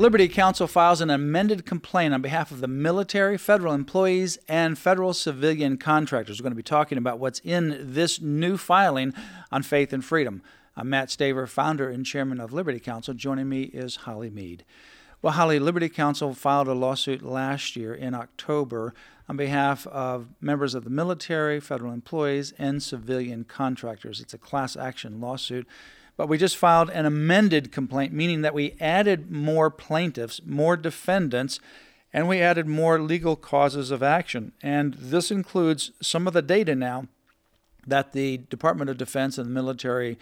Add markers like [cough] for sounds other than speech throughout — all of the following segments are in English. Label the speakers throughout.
Speaker 1: Liberty Counsel files an amended complaint on behalf of the military, federal employees, and federal civilian contractors. We're going to be talking about what's in this new filing on faith and freedom. I'm Mat Staver, founder and chairman of Liberty Counsel. Joining me is Holly Mead. Well, Holly, Liberty Counsel filed a lawsuit last year in October on behalf of members of the military, federal employees, and civilian contractors. It's a class action lawsuit. But we just filed an amended complaint, meaning that we added more plaintiffs, more defendants, and we added more legal causes of action. And this includes some of the data now that the Department of Defense and the military,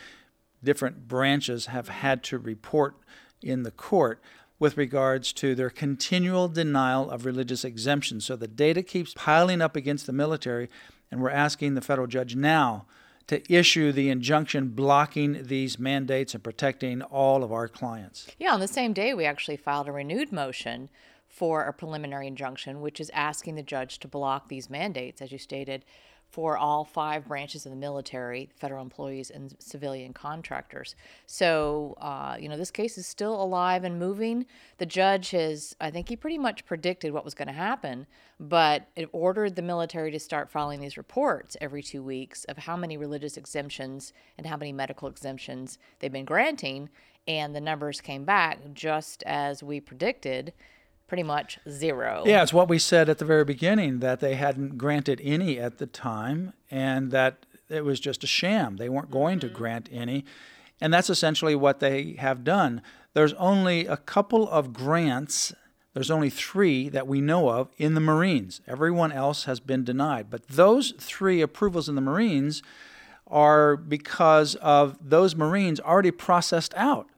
Speaker 1: different branches, have had to report in the court with regards to their continual denial of religious exemptions. So the data keeps piling up against the military, and we're asking the federal judge now to issue the injunction blocking these mandates and protecting all of our clients.
Speaker 2: Yeah, on the same day, we actually filed a renewed motion for a preliminary injunction, which is asking the judge to block these mandates, as you stated, for all five branches of the military, federal employees, and civilian contractors. So, uh, you know, this case is still alive and moving. The judge has, I think he pretty much predicted what was going to happen, but it ordered the military to start filing these reports every two weeks of how many religious exemptions and how many medical exemptions they've been granting. And the numbers came back just as we predicted pretty much zero.
Speaker 1: Yeah, it's what we said at the very beginning that they hadn't granted any at the time and that it was just a sham. They weren't going to mm-hmm. grant any. And that's essentially what they have done. There's only a couple of grants, there's only three that we know of in the Marines. Everyone else has been denied. But those three approvals in the Marines are because of those Marines already processed out.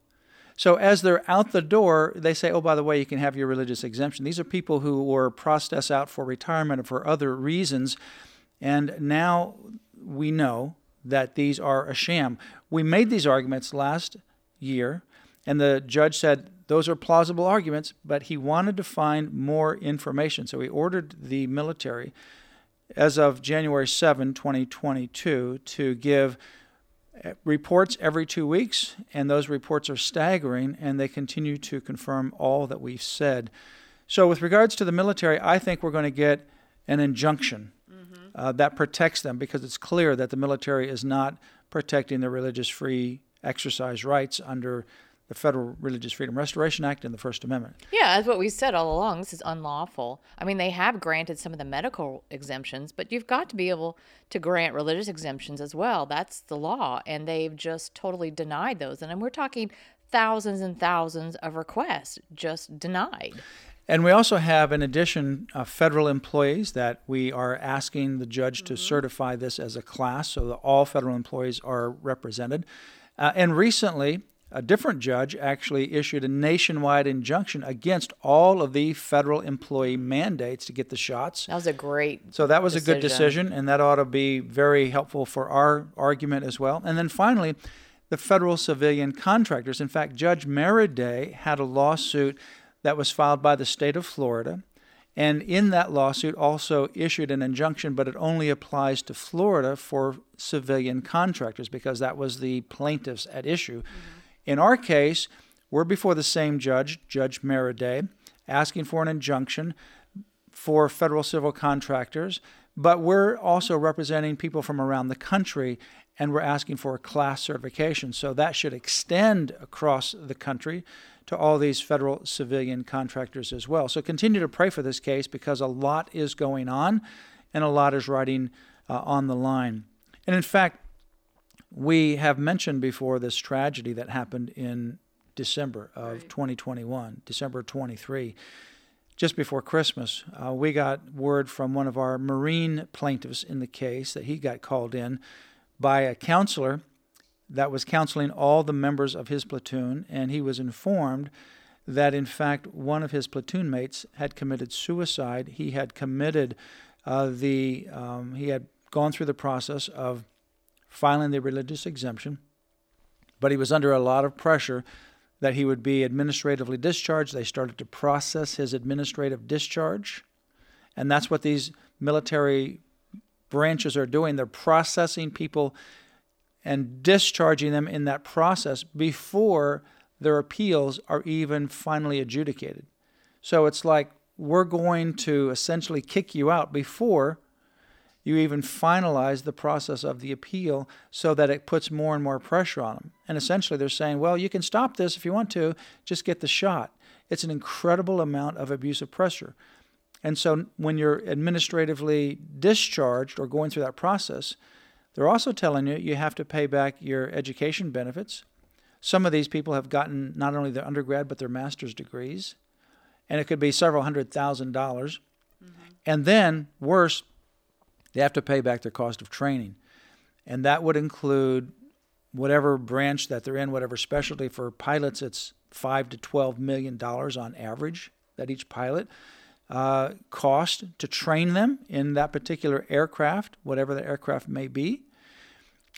Speaker 1: So as they're out the door, they say, oh, by the way, you can have your religious exemption. These are people who were processed out for retirement or for other reasons. And now we know that these are a sham. We made these arguments last year, and the judge said those are plausible arguments, but he wanted to find more information. So he ordered the military, as of January 7, 2022, to give reports every two weeks, and those reports are staggering, and they continue to confirm all that we've said. So, with regards to the military, I think we're going to get an injunction mm-hmm. uh, that protects them because it's clear that the military is not protecting their religious free exercise rights under the Federal Religious Freedom Restoration Act and the First Amendment.
Speaker 2: Yeah, that's what we said all along. This is unlawful. I mean, they have granted some of the medical exemptions, but you've got to be able to grant religious exemptions as well. That's the law. And they've just totally denied those. And we're talking thousands and thousands of requests just denied.
Speaker 1: And we also have, in addition, uh, federal employees that we are asking the judge mm-hmm. to certify this as a class so that all federal employees are represented. Uh, and recently, a different judge actually issued a nationwide injunction against all of the federal employee mandates to get the shots.
Speaker 2: That was a great
Speaker 1: So that was
Speaker 2: decision.
Speaker 1: a good decision and that ought to be very helpful for our argument as well. And then finally, the federal civilian contractors. In fact, Judge Merryday had a lawsuit that was filed by the state of Florida. And in that lawsuit, also issued an injunction, but it only applies to Florida for civilian contractors because that was the plaintiffs at issue. Mm-hmm. In our case, we're before the same judge, Judge Merryday, asking for an injunction for federal civil contractors, but we're also representing people from around the country and we're asking for a class certification. So that should extend across the country to all these federal civilian contractors as well. So continue to pray for this case because a lot is going on and a lot is riding uh, on the line. And in fact, we have mentioned before this tragedy that happened in December of right. 2021, December 23. Just before Christmas, uh, we got word from one of our Marine plaintiffs in the case that he got called in by a counselor that was counseling all the members of his platoon, and he was informed that in fact one of his platoon mates had committed suicide. He had committed uh, the um, he had gone through the process of filing the religious exemption, but he was under a lot of pressure that he would be administratively discharged. They started to process his administrative discharge, and that's what these military branches are doing. They're processing people and discharging them in that process before their appeals are even finally adjudicated. So it's like we're going to essentially kick you out before you even finalize the process of the appeal so that it puts more and more pressure on them. And essentially they're saying, well, you can stop this if you want to, just get the shot. It's an incredible amount of abusive pressure. And so when you're administratively discharged or going through that process, they're also telling you you have to pay back your education benefits. Some of these people have gotten not only their undergrad but their master's degrees, and it could be several hundred thousand dollars. Mm-hmm. And then, worse, they have to pay back their cost of training. And that would include whatever branch that they're in, whatever specialty. For pilots, it's five to twelve million dollars on average that each pilot uh, cost to train them in that particular aircraft, whatever the aircraft may be.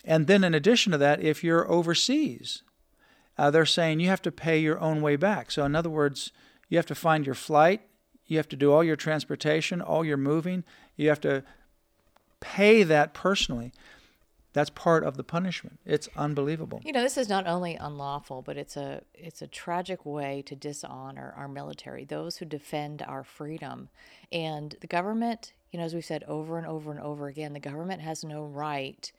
Speaker 1: And then, in addition to that, if you're overseas, uh, they're saying you have to pay your own way back. So, in other words, you have to find your flight, you have to do all your transportation, all your moving, you have to pay that personally. That's part of the punishment. It's unbelievable.
Speaker 2: You know, this is not only unlawful, but it's a it's a tragic way to dishonor our military, those who defend our freedom. And the government, you know, as we've said over and over and over again, the government has no right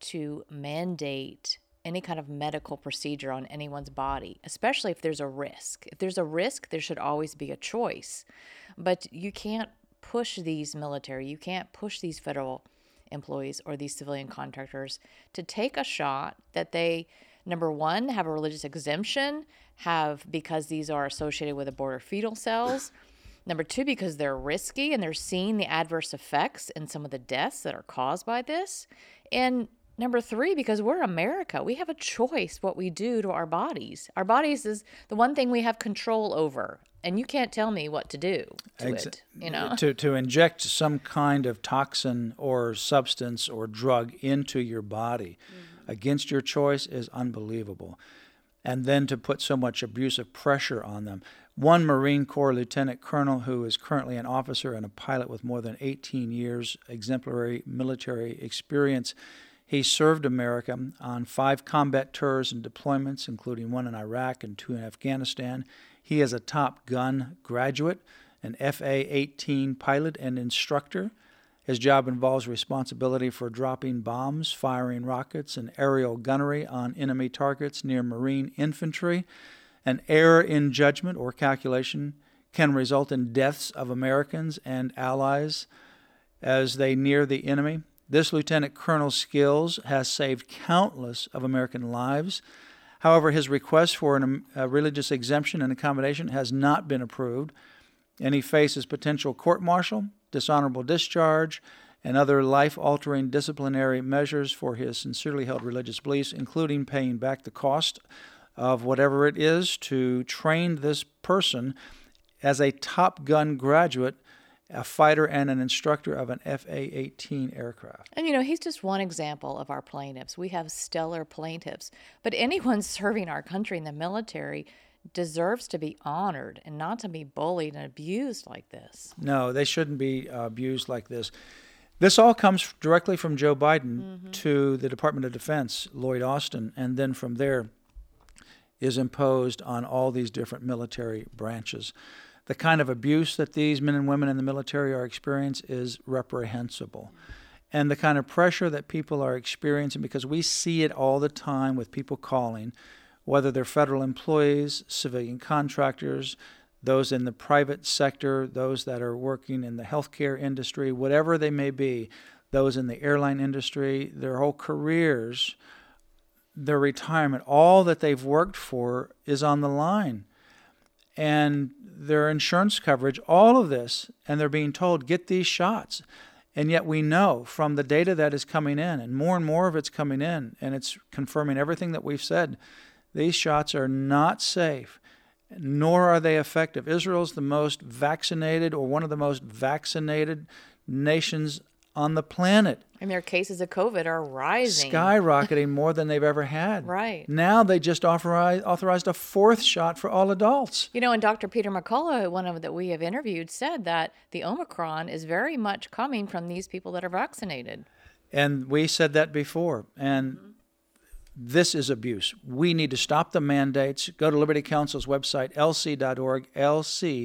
Speaker 2: to mandate any kind of medical procedure on anyone's body, especially if there's a risk. If there's a risk, there should always be a choice. But you can't push these military, you can't push these federal employees or these civilian contractors to take a shot that they number one have a religious exemption have because these are associated with aborted fetal cells. [sighs] Number two because they're risky and they're seeing the adverse effects and some of the deaths that are caused by this. And number three because we're america we have a choice what we do to our bodies. Our bodies is the one thing we have control over and you can't tell me what to do to Ex- it you know
Speaker 1: to to inject some kind of toxin or substance or drug into your body mm-hmm. against your choice is unbelievable and then to put so much abusive pressure on them one marine corps lieutenant colonel who is currently an officer and a pilot with more than 18 years exemplary military experience he served America on five combat tours and deployments, including one in Iraq and two in Afghanistan. He is a Top Gun graduate, an FA 18 pilot and instructor. His job involves responsibility for dropping bombs, firing rockets, and aerial gunnery on enemy targets near Marine infantry. An error in judgment or calculation can result in deaths of Americans and allies as they near the enemy. This lieutenant colonel's skills has saved countless of American lives. However, his request for an, a religious exemption and accommodation has not been approved, and he faces potential court martial, dishonorable discharge, and other life altering disciplinary measures for his sincerely held religious beliefs, including paying back the cost of whatever it is to train this person as a Top Gun graduate a fighter and an instructor of an FA 18 aircraft.
Speaker 2: And you know, he's just one example of our plaintiffs. We have stellar plaintiffs, but anyone [laughs] serving our country in the military deserves to be honored and not to be bullied and abused like this.
Speaker 1: No, they shouldn't be uh, abused like this. This all comes directly from Joe Biden mm-hmm. to the Department of Defense, Lloyd Austin, and then from there is imposed on all these different military branches the kind of abuse that these men and women in the military are experiencing is reprehensible. And the kind of pressure that people are experiencing, because we see it all the time with people calling, whether they're federal employees, civilian contractors, those in the private sector, those that are working in the healthcare industry, whatever they may be, those in the airline industry, their whole careers, their retirement, all that they've worked for is on the line and their insurance coverage, all of this, and they're being told, get these shots. And yet we know from the data that is coming in, and more and more of it's coming in, and it's confirming everything that we've said, these shots are not safe. nor are they effective. Israel's the most vaccinated or one of the most vaccinated nations on the planet.
Speaker 2: And their cases of COVID are rising.
Speaker 1: Skyrocketing more than they've ever had.
Speaker 2: Right.
Speaker 1: Now they just authorized, authorized a fourth shot for all adults.
Speaker 2: You know, and Dr. Peter McCullough, one of that we have interviewed, said that the Omicron is very much coming from these people that are vaccinated.
Speaker 1: And we said that before. And this is abuse. We need to stop the mandates. Go to Liberty Counsel's website, lc.org, lc.org.